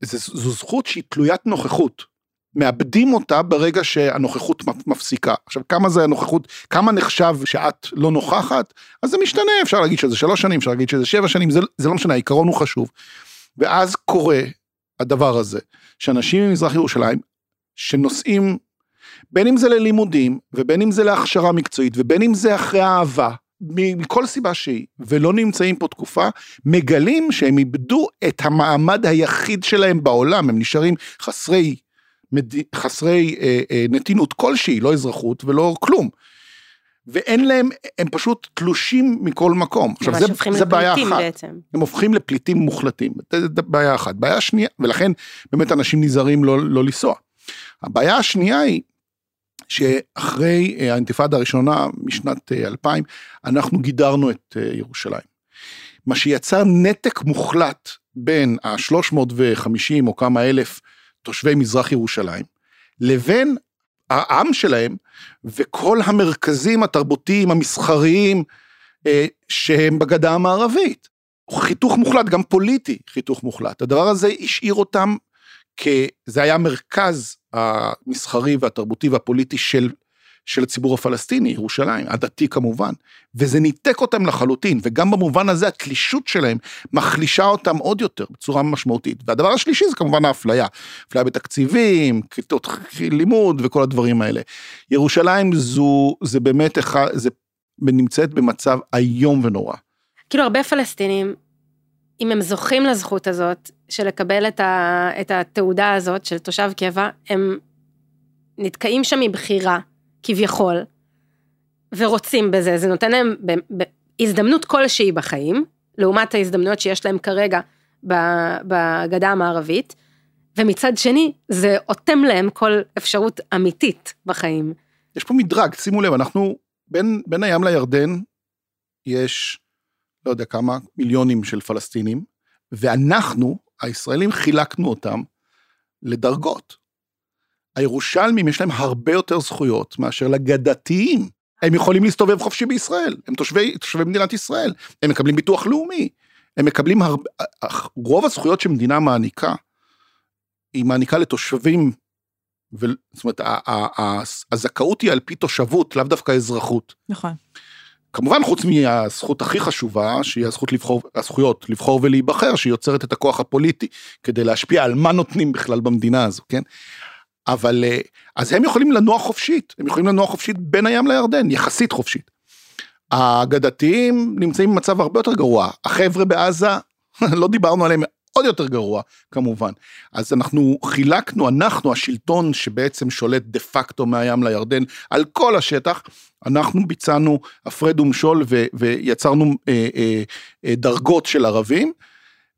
זה, זו זכות שהיא תלוית נוכחות. מאבדים אותה ברגע שהנוכחות מפ- מפסיקה. עכשיו, כמה זה הנוכחות, כמה נחשב שאת לא נוכחת, אז זה משתנה, אפשר להגיד שזה שלוש שנים, אפשר להגיד שזה שבע שנים, זה, זה לא משנה, העיקרון הוא חשוב. ואז קורה הדבר הזה, שאנשים ממזרח ירושלים, שנוסעים, בין אם זה ללימודים, ובין אם זה להכשרה מקצועית, ובין אם זה אחרי אהבה, מכל סיבה שהיא, ולא נמצאים פה תקופה, מגלים שהם איבדו את המעמד היחיד שלהם בעולם, הם נשארים חסרי, מד... חסרי אה, אה, נתינות כלשהי, לא אזרחות ולא כלום. ואין להם, הם פשוט תלושים מכל מקום. עכשיו זה, זה בעיה לפליטים אחת. בעצם. הם הופכים לפליטים מוחלטים, זה בעיה אחת. בעיה שנייה, ולכן באמת אנשים נזהרים לא, לא לנסוע. הבעיה השנייה היא שאחרי אה, האינתיפאדה הראשונה משנת אה, 2000, אנחנו גידרנו את אה, ירושלים. מה שיצר נתק מוחלט בין ה-350 או כמה אלף תושבי מזרח ירושלים, לבין העם שלהם וכל המרכזים התרבותיים המסחריים אה, שהם בגדה המערבית. חיתוך מוחלט, גם פוליטי חיתוך מוחלט. הדבר הזה השאיר אותם כ... זה היה המרכז המסחרי והתרבותי והפוליטי של, של הציבור הפלסטיני, ירושלים, הדתי כמובן, וזה ניתק אותם לחלוטין, וגם במובן הזה התלישות שלהם מחלישה אותם עוד יותר בצורה משמעותית. והדבר השלישי זה כמובן האפליה, אפליה בתקציבים, כיתות לימוד וכל הדברים האלה. ירושלים זו, זה באמת זה נמצאת במצב איום ונורא. כאילו הרבה פלסטינים, אם הם זוכים לזכות הזאת של לקבל את, ה, את התעודה הזאת של תושב קבע, הם נתקעים שם מבחירה, כביכול, ורוצים בזה, זה נותן להם הזדמנות כלשהי בחיים, לעומת ההזדמנויות שיש להם כרגע בגדה המערבית, ומצד שני, זה אוטם להם כל אפשרות אמיתית בחיים. יש פה מדרג, שימו לב, אנחנו, בין, בין הים לירדן, יש, לא יודע כמה, מיליונים של פלסטינים, ואנחנו, הישראלים, חילקנו אותם לדרגות. הירושלמים יש להם הרבה יותר זכויות מאשר לגדתיים. הם יכולים להסתובב חופשי בישראל, הם תושבי, תושבי מדינת ישראל, הם מקבלים ביטוח לאומי, הם מקבלים הרבה, רוב הזכויות שמדינה מעניקה, היא מעניקה לתושבים, ו, זאת אומרת, הזכאות היא על פי תושבות, לאו דווקא אזרחות. נכון. כמובן חוץ מהזכות הכי חשובה שהיא הזכות לבחור הזכויות לבחור ולהיבחר שיוצרת את הכוח הפוליטי כדי להשפיע על מה נותנים בכלל במדינה הזו כן. אבל אה, אז הם יכולים לנוע חופשית הם יכולים לנוע חופשית בין הים לירדן יחסית חופשית. האגדתיים נמצאים במצב הרבה יותר גרוע החבר'ה בעזה לא דיברנו עליהם עוד יותר גרוע כמובן. אז אנחנו חילקנו, אנחנו השלטון שבעצם שולט דה פקטו מהים לירדן על כל השטח, אנחנו ביצענו הפרד ומשול ו, ויצרנו אה, אה, אה, דרגות של ערבים,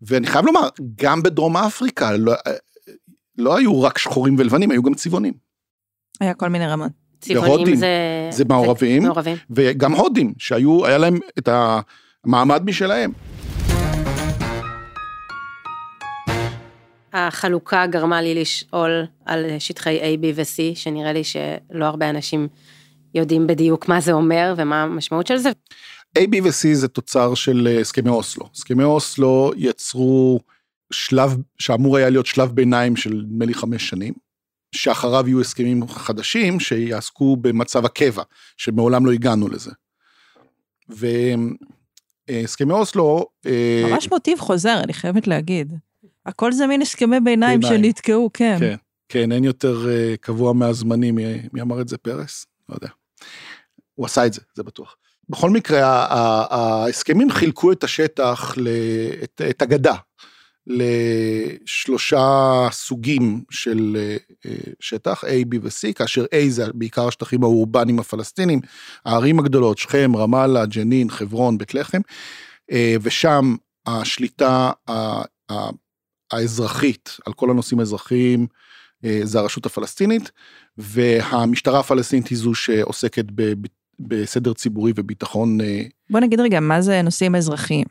ואני חייב לומר, גם בדרום אפריקה לא, היו רק שחורים ולבנים, היו גם צבעונים. היה כל מיני רמות. צבעונים זה... זה מעורבים, זה מעורבים, וגם הודים, שהיו, היה להם את המעמד משלהם. החלוקה גרמה לי לשאול על שטחי A, B ו-C, שנראה לי שלא הרבה אנשים יודעים בדיוק מה זה אומר ומה המשמעות של זה. A, B ו-C זה תוצר של אה, הסכמי אוסלו. הסכמי אוסלו יצרו שלב שאמור היה להיות שלב ביניים של נדמה לי חמש שנים, שאחריו יהיו הסכמים חדשים שיעסקו במצב הקבע, שמעולם לא הגענו לזה. והסכמי אוסלו... אה, ממש מוטיב חוזר, אני חייבת להגיד. הכל זה מין הסכמי ביניים שנתקעו, כן. כן, כן, אין יותר uh, קבוע מהזמני, מי, מי אמר את זה? פרס? לא יודע. הוא עשה את זה, זה בטוח. בכל מקרה, ההסכמים חילקו את השטח, את, את הגדה, לשלושה סוגים של אה, שטח, A, B ו-C, כאשר A זה בעיקר השטחים האורבניים הפלסטינים, הערים הגדולות, שכם, רמאללה, ג'נין, חברון, בית לחם, אה, ושם השליטה האזרחית, על כל הנושאים האזרחיים, אה, זה הרשות הפלסטינית, והמשטרה הפלסטינית היא זו שעוסקת בסדר ציבורי וביטחון. בוא נגיד רגע, מה זה נושאים אזרחיים?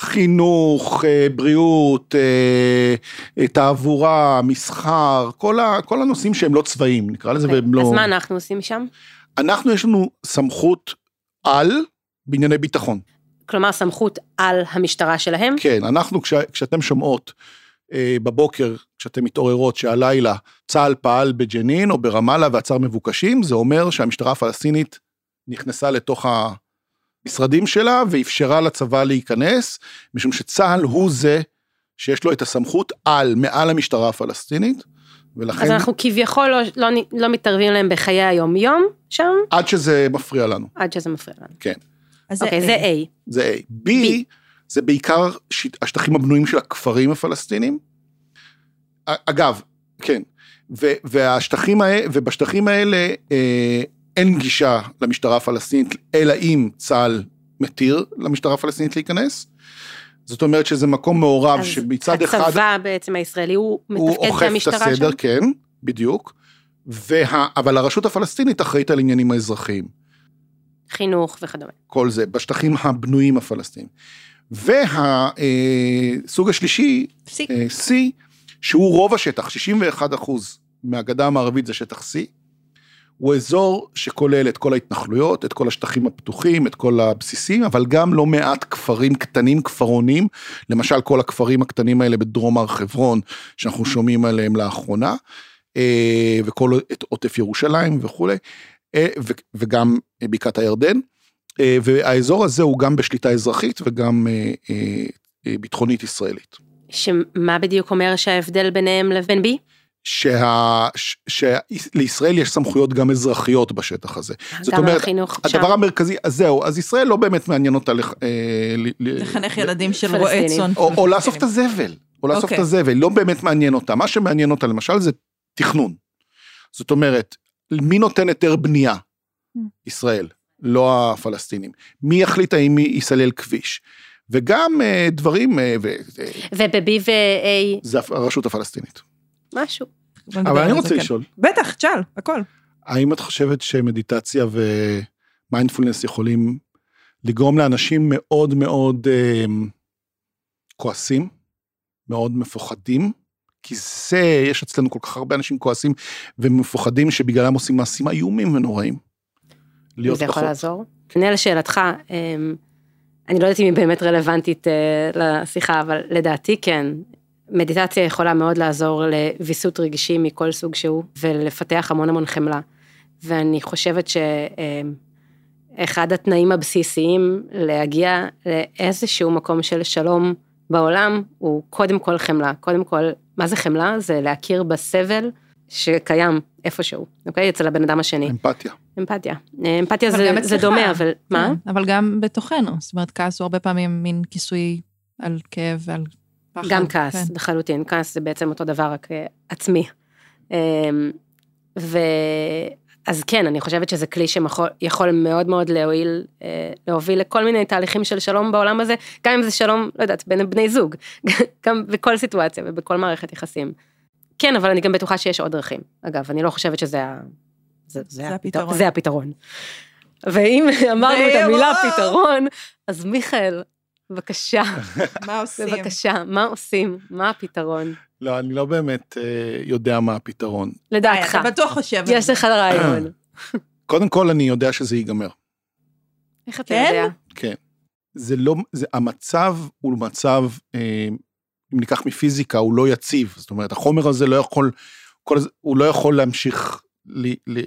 חינוך, אה, בריאות, תעבורה, מסחר, כל, ה, כל הנושאים שהם לא צבאיים, נקרא לזה, והם לא... אז מה אנחנו עושים שם? אנחנו, יש לנו סמכות על בענייני ביטחון. כלומר, סמכות על המשטרה שלהם? כן, אנחנו, כש, כשאתם שומעות אה, בבוקר, כשאתם מתעוררות שהלילה צה"ל פעל בג'נין או ברמאללה ועצר מבוקשים, זה אומר שהמשטרה הפלסטינית נכנסה לתוך המשרדים שלה ואפשרה לצבא להיכנס, משום שצה"ל הוא זה שיש לו את הסמכות על, מעל המשטרה הפלסטינית. ולכן... אז אנחנו כביכול לא, לא, לא מתערבים להם בחיי היום יום שם? עד שזה מפריע לנו. עד שזה מפריע לנו. כן. אז אוקיי, זה A. זה A. B, B. זה בעיקר השטחים הבנויים של הכפרים הפלסטינים. אגב, כן, ו, והשטחים האלה, ובשטחים האלה אה, אין גישה למשטרה הפלסטינית, אלא אם צה"ל מתיר למשטרה הפלסטינית להיכנס. זאת אומרת שזה מקום מעורב שמצד אחד... הצבא בעצם הישראלי הוא מתפקד כמשטרה שם? הוא אוכף את הסדר, כן, בדיוק. וה, אבל הרשות הפלסטינית אחראית על עניינים האזרחיים. חינוך וכדומה. כל זה, בשטחים הבנויים הפלסטיניים. והסוג השלישי, C. C, שהוא רוב השטח, 61 אחוז מהגדה המערבית זה שטח C, הוא אזור שכולל את כל ההתנחלויות, את כל השטחים הפתוחים, את כל הבסיסים, אבל גם לא מעט כפרים קטנים, כפרונים, למשל כל הכפרים הקטנים האלה בדרום הר חברון, שאנחנו שומעים עליהם לאחרונה, אה, וכל את עוטף ירושלים וכולי, אה, וגם בקעת הירדן. אה, והאזור הזה הוא גם בשליטה אזרחית וגם ביטחונית ישראלית. שמה בדיוק אומר שההבדל ביניהם לבין בי? שה, שלישראל יש סמכויות גם אזרחיות בשטח הזה. זאת אומרת, החינוך הדבר שם. המרכזי, אז זהו, אז ישראל לא באמת מעניין אותה לח, אה, לחנך ילדים של רועי צאן. או, או לאסוף את הזבל, או לאסוף okay. את אוקיי. הזבל, לא באמת מעניין אותה. מה שמעניין אותה למשל זה תכנון. זאת אומרת, מי נותן היתר בנייה? Mm. ישראל, לא הפלסטינים. מי יחליט האם ייסלל כביש? וגם uh, דברים... Uh, ו, וב-B ו-A? זה הרשות הפלסטינית. משהו. אבל אני רוצה כן. לשאול. בטח, תשאל, הכל. האם את חושבת שמדיטציה ומיינדפולנס יכולים לגרום לאנשים מאוד מאוד אה, כועסים, מאוד מפוחדים? כי זה, יש אצלנו כל כך הרבה אנשים כועסים ומפוחדים שבגללם עושים מעשים איומים ונוראים. להיות זה יכול. לעזור. עונה לשאלתך, אמ, אני לא יודעת אם היא באמת רלוונטית אה, לשיחה, אבל לדעתי כן. מדיטציה יכולה מאוד לעזור לוויסות רגשי מכל סוג שהוא, ולפתח המון המון חמלה. ואני חושבת שאחד התנאים הבסיסיים להגיע לאיזשהו מקום של שלום בעולם, הוא קודם כל חמלה. קודם כל, מה זה חמלה? זה להכיר בסבל שקיים איפשהו, אוקיי? אצל הבן אדם השני. אמפתיה. אמפתיה. אמפתיה זה, זה. דומה, אבל מה? כן, אבל גם בתוכנו, זאת אומרת, כעס הוא הרבה פעמים מין כיסוי על כאב ועל פחד. גם כעס, כן. לחלוטין. כעס זה בעצם אותו דבר, רק אה, עצמי. אמ, ו... אז כן, אני חושבת שזה כלי שיכול מאוד מאוד להועיל, אה, להוביל לכל מיני תהליכים של שלום בעולם הזה, גם אם זה שלום, לא יודעת, בין בני זוג, גם בכל סיטואציה ובכל מערכת יחסים. כן, אבל אני גם בטוחה שיש עוד דרכים. אגב, אני לא חושבת שזה ה... זה, זה, זה הפתרון. זה הפתרון. ואם אמרנו את המילה. פתרון, אז מיכאל, בבקשה, מה עושים? בבקשה, מה עושים? מה הפתרון? לא, אני לא באמת אה, יודע מה הפתרון. לדעתך, אתה בטוח חושב. יש. לך רעיון. קודם כל, אני יודע שזה ייגמר. איך אתה כן? יודע? כן. זה לא, זה, המצב הוא מצב, אה, אם ניקח מפיזיקה, הוא לא יציב. זאת אומרת, החומר הזה לא יכול, כל, הוא לא יכול להמשיך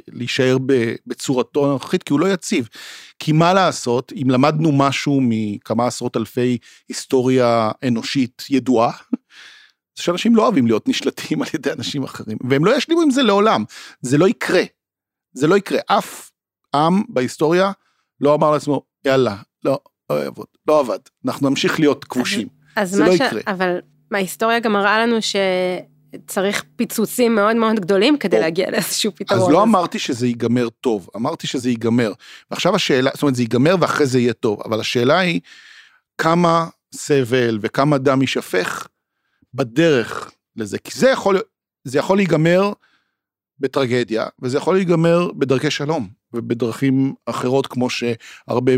להישאר בצורתו הנוכחית, כי הוא לא יציב. כי מה לעשות, אם למדנו משהו מכמה עשרות אלפי היסטוריה אנושית ידועה, זה שאנשים לא אוהבים להיות נשלטים על ידי אנשים אחרים, והם לא ישלימו עם זה לעולם. זה לא יקרה. זה לא יקרה. אף עם בהיסטוריה לא אמר לעצמו, יאללה, לא, לא יעבוד, לא עבד, אנחנו נמשיך להיות כבושים. אז זה מה לא ש... יקרה. אבל ההיסטוריה גם מראה לנו שצריך פיצוצים מאוד מאוד גדולים כדי או. להגיע לאיזשהו פתרון. אז לא אמרתי שזה ייגמר טוב, אמרתי שזה ייגמר. ועכשיו השאלה, זאת אומרת, זה ייגמר ואחרי זה יהיה טוב, אבל השאלה היא, כמה סבל וכמה דם יישפך בדרך לזה, כי זה יכול, זה יכול להיגמר בטרגדיה, וזה יכול להיגמר בדרכי שלום, ובדרכים אחרות, כמו שהרבה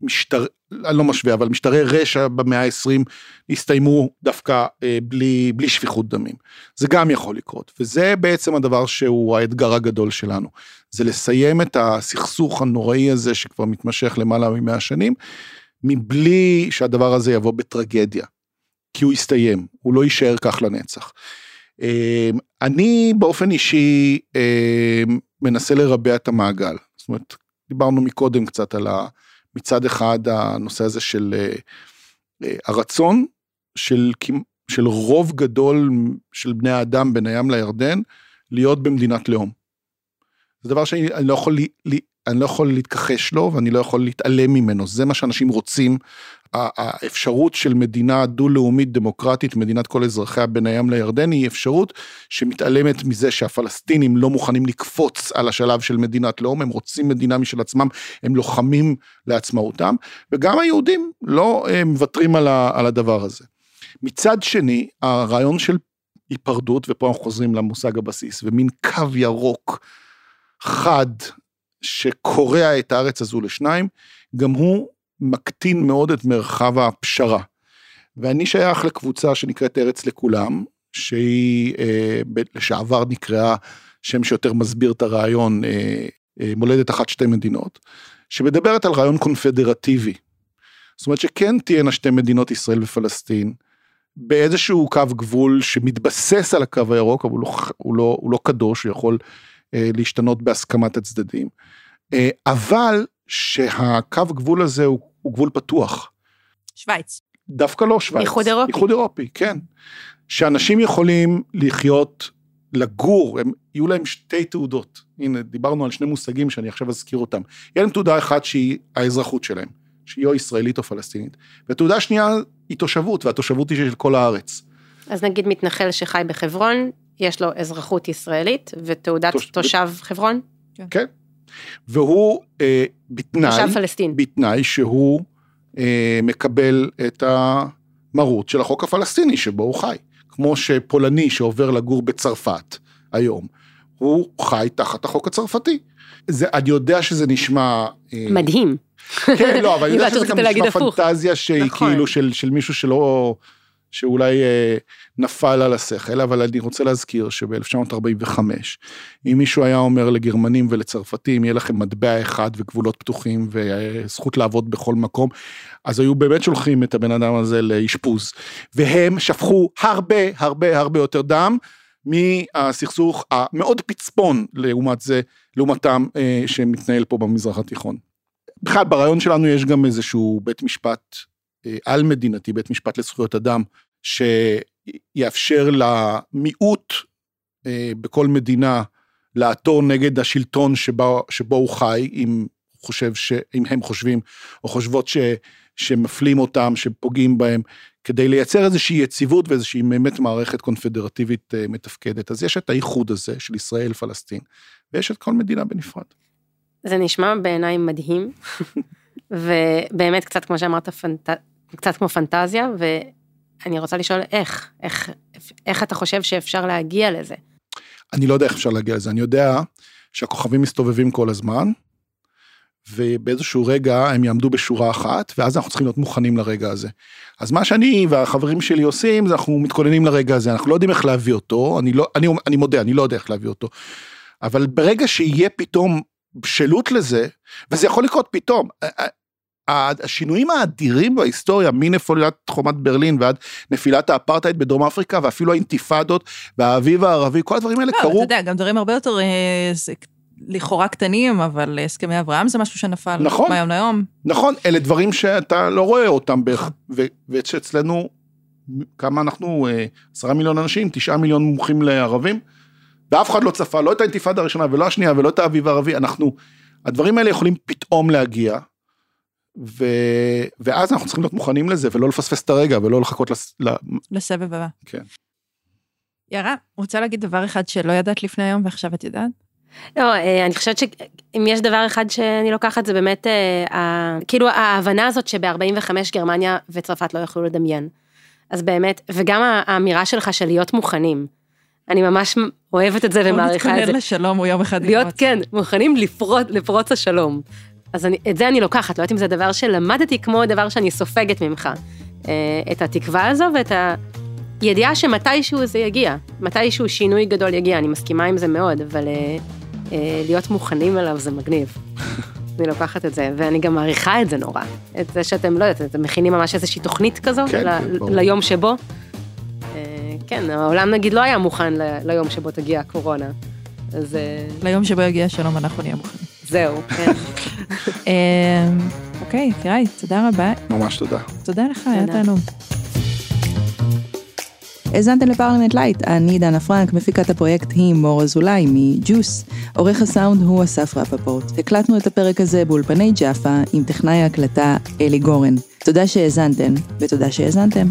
ממשטר, אני לא משווה, אבל משטרי רשע במאה ה-20 הסתיימו דווקא אה, בלי, בלי שפיכות דמים. זה גם יכול לקרות, וזה בעצם הדבר שהוא האתגר הגדול שלנו. זה לסיים את הסכסוך הנוראי הזה שכבר מתמשך למעלה ממאה שנים, מבלי שהדבר הזה יבוא בטרגדיה. כי הוא יסתיים, הוא לא יישאר כך לנצח. אה, אני באופן אישי אה, מנסה לרבע את המעגל. זאת אומרת, דיברנו מקודם קצת על ה... מצד אחד הנושא הזה של אה, אה, הרצון של, של רוב גדול של בני האדם בין הים לירדן להיות במדינת לאום. זה דבר שאני אני לא יכול, אני לא יכול להתכחש לו ואני לא יכול להתעלם ממנו, זה מה שאנשים רוצים. האפשרות של מדינה דו-לאומית דמוקרטית, מדינת כל אזרחיה בין הים לירדן, היא אפשרות שמתעלמת מזה שהפלסטינים לא מוכנים לקפוץ על השלב של מדינת לאום, הם רוצים מדינה משל עצמם, הם לוחמים לעצמאותם, וגם היהודים לא אה, מוותרים על הדבר הזה. מצד שני, הרעיון של היפרדות, ופה אנחנו חוזרים למושג הבסיס, ומין קו ירוק חד שקורע את הארץ הזו לשניים, גם הוא מקטין מאוד את מרחב הפשרה. ואני שייך לקבוצה שנקראת ארץ לכולם, שהיא אה, לשעבר נקראה שם שיותר מסביר את הרעיון אה, אה, מולדת אחת שתי מדינות, שמדברת על רעיון קונפדרטיבי. זאת אומרת שכן תהיינה שתי מדינות ישראל ופלסטין, באיזשהו קו גבול שמתבסס על הקו הירוק, אבל הוא לא, הוא לא, הוא לא קדוש, הוא יכול להשתנות בהסכמת הצדדים. אה, אבל שהקו גבול הזה הוא, הוא גבול פתוח. שווייץ. דווקא לא שווייץ. איחוד אירופי. איחוד אירופי, כן. שאנשים יכולים לחיות, לגור, הם, יהיו להם שתי תעודות. הנה, דיברנו על שני מושגים שאני עכשיו אזכיר אותם. יהיה להם תעודה אחת שהיא האזרחות שלהם, שהיא או ישראלית או פלסטינית. ותעודה שנייה היא תושבות, והתושבות היא של כל הארץ. אז נגיד מתנחל שחי בחברון, יש לו אזרחות ישראלית ותעודת תוש- תושב חברון, כן. והוא אה, בתנאי, תושב פלסטין. בתנאי שהוא אה, מקבל את המרות של החוק הפלסטיני שבו הוא חי. כמו שפולני שעובר לגור בצרפת היום, הוא חי תחת החוק הצרפתי. זה, אני יודע שזה נשמע... אה, מדהים. כן, לא, אבל אני יודע שזה גם נשמע. פנטזיה שהיא נכון. כאילו של, של מישהו שלא... שאולי אה, נפל על השכל, אבל אני רוצה להזכיר שב-1945, אם מישהו היה אומר לגרמנים ולצרפתים, יהיה לכם מטבע אחד וגבולות פתוחים וזכות לעבוד בכל מקום, אז היו באמת שולחים את הבן אדם הזה לאשפוז. והם שפכו הרבה הרבה הרבה יותר דם מהסכסוך המאוד פצפון לעומת זה, לעומתם אה, שמתנהל פה במזרח התיכון. בכלל ברעיון שלנו יש גם איזשהו בית משפט אה, על מדינתי, בית משפט לזכויות אדם, שיאפשר למיעוט אה, בכל מדינה לעתור נגד השלטון שבו, שבו הוא חי, אם חושב ש... אם הם חושבים או חושבות ש... שמפלים אותם, שפוגעים בהם, כדי לייצר איזושהי יציבות ואיזושהי באמת מערכת קונפדרטיבית אה, מתפקדת. אז יש את האיחוד הזה של ישראל פלסטין, ויש את כל מדינה בנפרד. זה נשמע בעיניי מדהים, ובאמת קצת כמו שאמרת, פנט... קצת כמו פנטזיה, ואני רוצה לשאול איך, איך, איך אתה חושב שאפשר להגיע לזה? אני לא יודע איך אפשר להגיע לזה, אני יודע שהכוכבים מסתובבים כל הזמן, ובאיזשהו רגע הם יעמדו בשורה אחת, ואז אנחנו צריכים להיות מוכנים לרגע הזה. אז מה שאני והחברים שלי עושים, זה אנחנו מתכוננים לרגע הזה, אנחנו לא יודעים איך להביא אותו, אני, לא, אני, אני מודה, אני לא יודע איך להביא אותו, אבל ברגע שיהיה פתאום בשלות לזה, וזה יכול לקרות פתאום, השינויים האדירים בהיסטוריה, מנפילת חומת ברלין ועד נפילת האפרטהייד בדרום אפריקה, ואפילו האינתיפאדות והאביב הערבי, כל הדברים האלה לא, קרו. אתה יודע, גם דברים הרבה יותר אה, לכאורה קטנים, אבל הסכמי אברהם זה משהו שנפל נכון, מהיום ליום. נכון, אלה דברים שאתה לא רואה אותם, בערך, ושאצלנו, כמה אנחנו, אה, עשרה מיליון אנשים, תשעה מיליון מומחים לערבים, ואף אחד לא צפה, לא את האינתיפאדה הראשונה ולא השנייה ולא את האביב הערבי, אנחנו, הדברים האלה יכולים פתאום להגיע, ו... ואז אנחנו צריכים להיות מוכנים לזה ולא לפספס את הרגע ולא לחכות לס... לסבב הבא. כן. יערה, רוצה להגיד דבר אחד שלא ידעת לפני היום ועכשיו את יודעת? לא, אה, אני חושבת שאם יש דבר אחד שאני לוקחת זה באמת, אה, כאילו ההבנה הזאת שב-45 גרמניה וצרפת לא יכלו לדמיין. אז באמת, וגם האמירה שלך של להיות מוכנים. אני ממש אוהבת את זה ומעריכה את זה. להתכונן לשלום הוא יום אחד להיות, כן, מוכנים לפרוץ, לפרוץ השלום. אז אני, את זה אני לוקחת, לא יודעת אם זה דבר שלמדתי כמו דבר שאני סופגת ממך. אה, את התקווה הזו ואת הידיעה שמתישהו זה יגיע, מתישהו שינוי גדול יגיע, אני מסכימה עם זה מאוד, אבל אה, אה, להיות מוכנים אליו זה מגניב. אני לוקחת את זה, ואני גם מעריכה את זה נורא. את זה שאתם, לא יודעת, אתם מכינים ממש איזושהי תוכנית כזו, כן, ל- כן. ליום שבו. כן, העולם נגיד לא היה מוכן ל- ליום שבו תגיע הקורונה. אז ליום שבו יגיע השלום אנחנו נהיה מוכנים. זהו, כן. אה, אוקיי, יקיריי, תודה רבה. ממש תודה. תודה לך, היה. תענוג. האזנתם לפרלמנט לייט, אני דנה פרנק, מפיקת הפרויקט היא מור אזולאי מג'וס. עורך הסאונד הוא אסף רפפורט. הקלטנו את הפרק הזה באולפני ג'אפה עם טכנאי ההקלטה אלי גורן. תודה שהאזנתן, ותודה שהאזנתם.